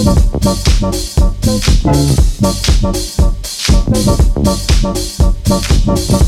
Thank you.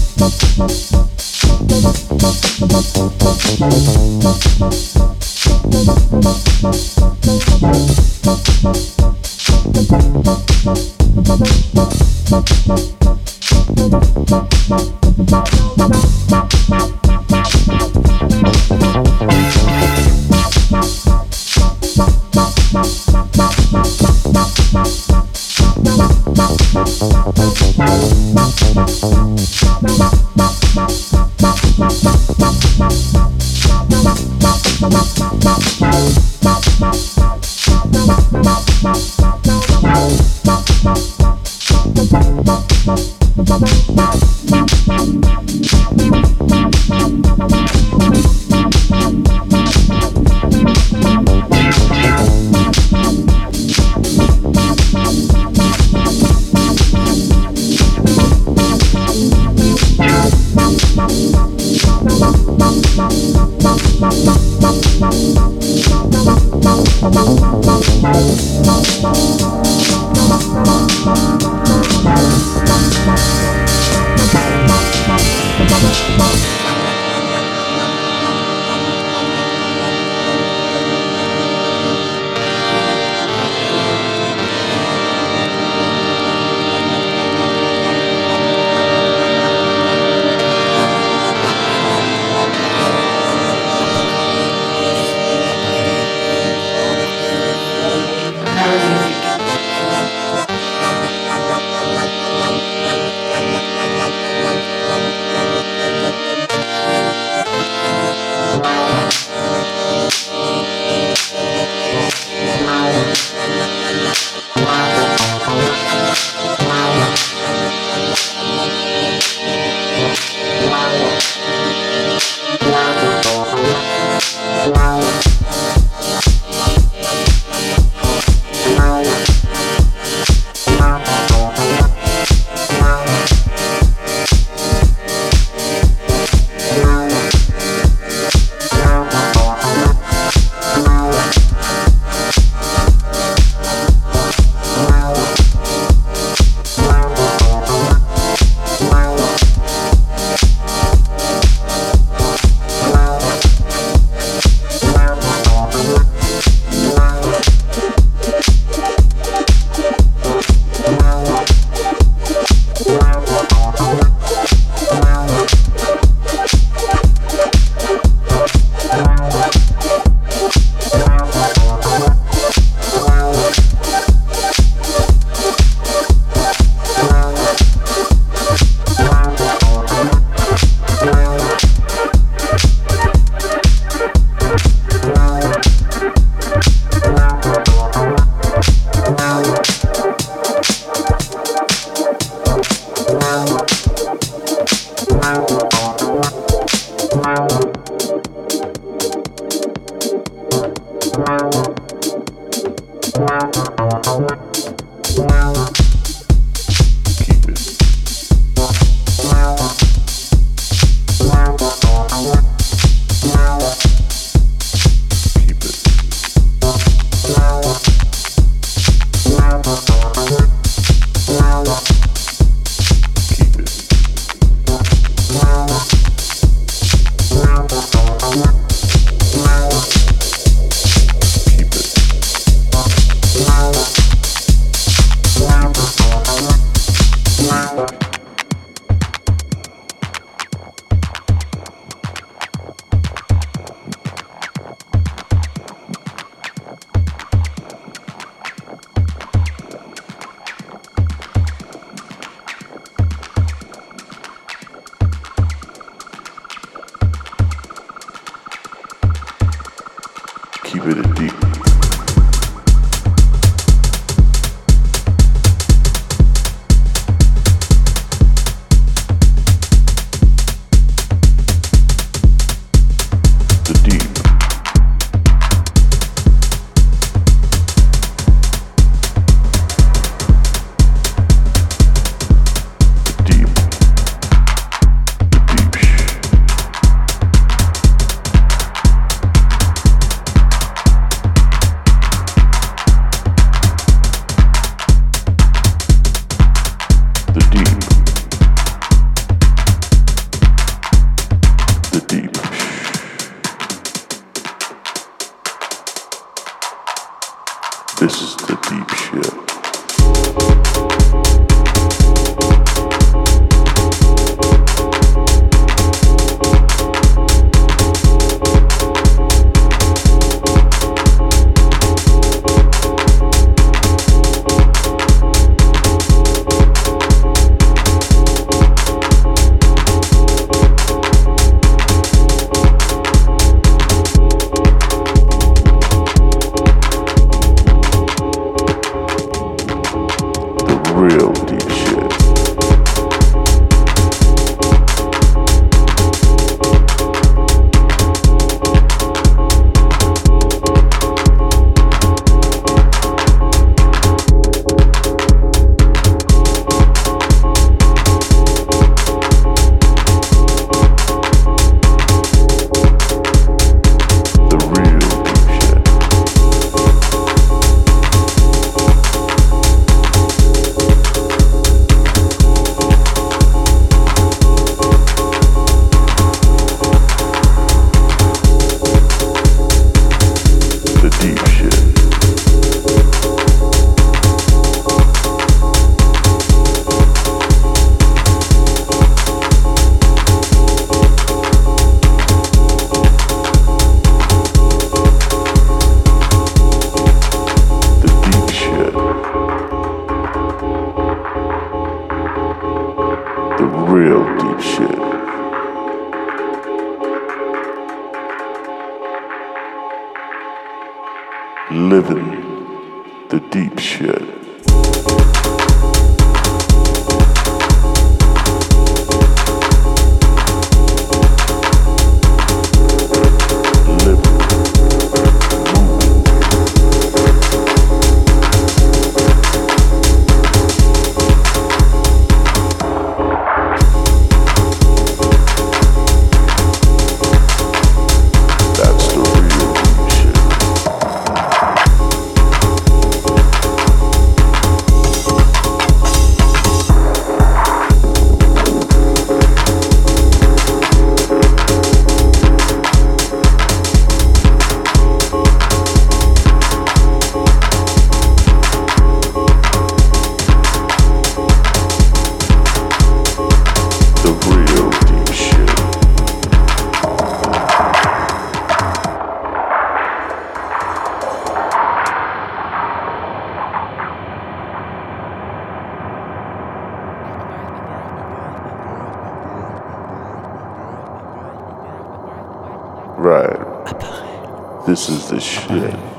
This is the shit.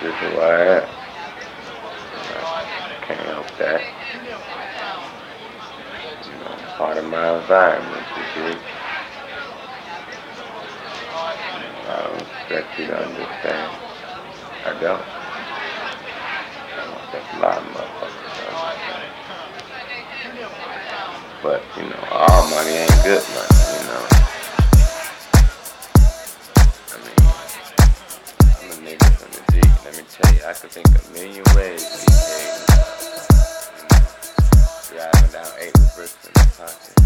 pictures of that. I can't help that. You know, part of my environment, you see. I don't expect you to understand. I don't. I don't expect a lot of motherfuckers to understand. But, you know, all money ain't good money. I could think a million ways to be driving down eight bricks in my pocket,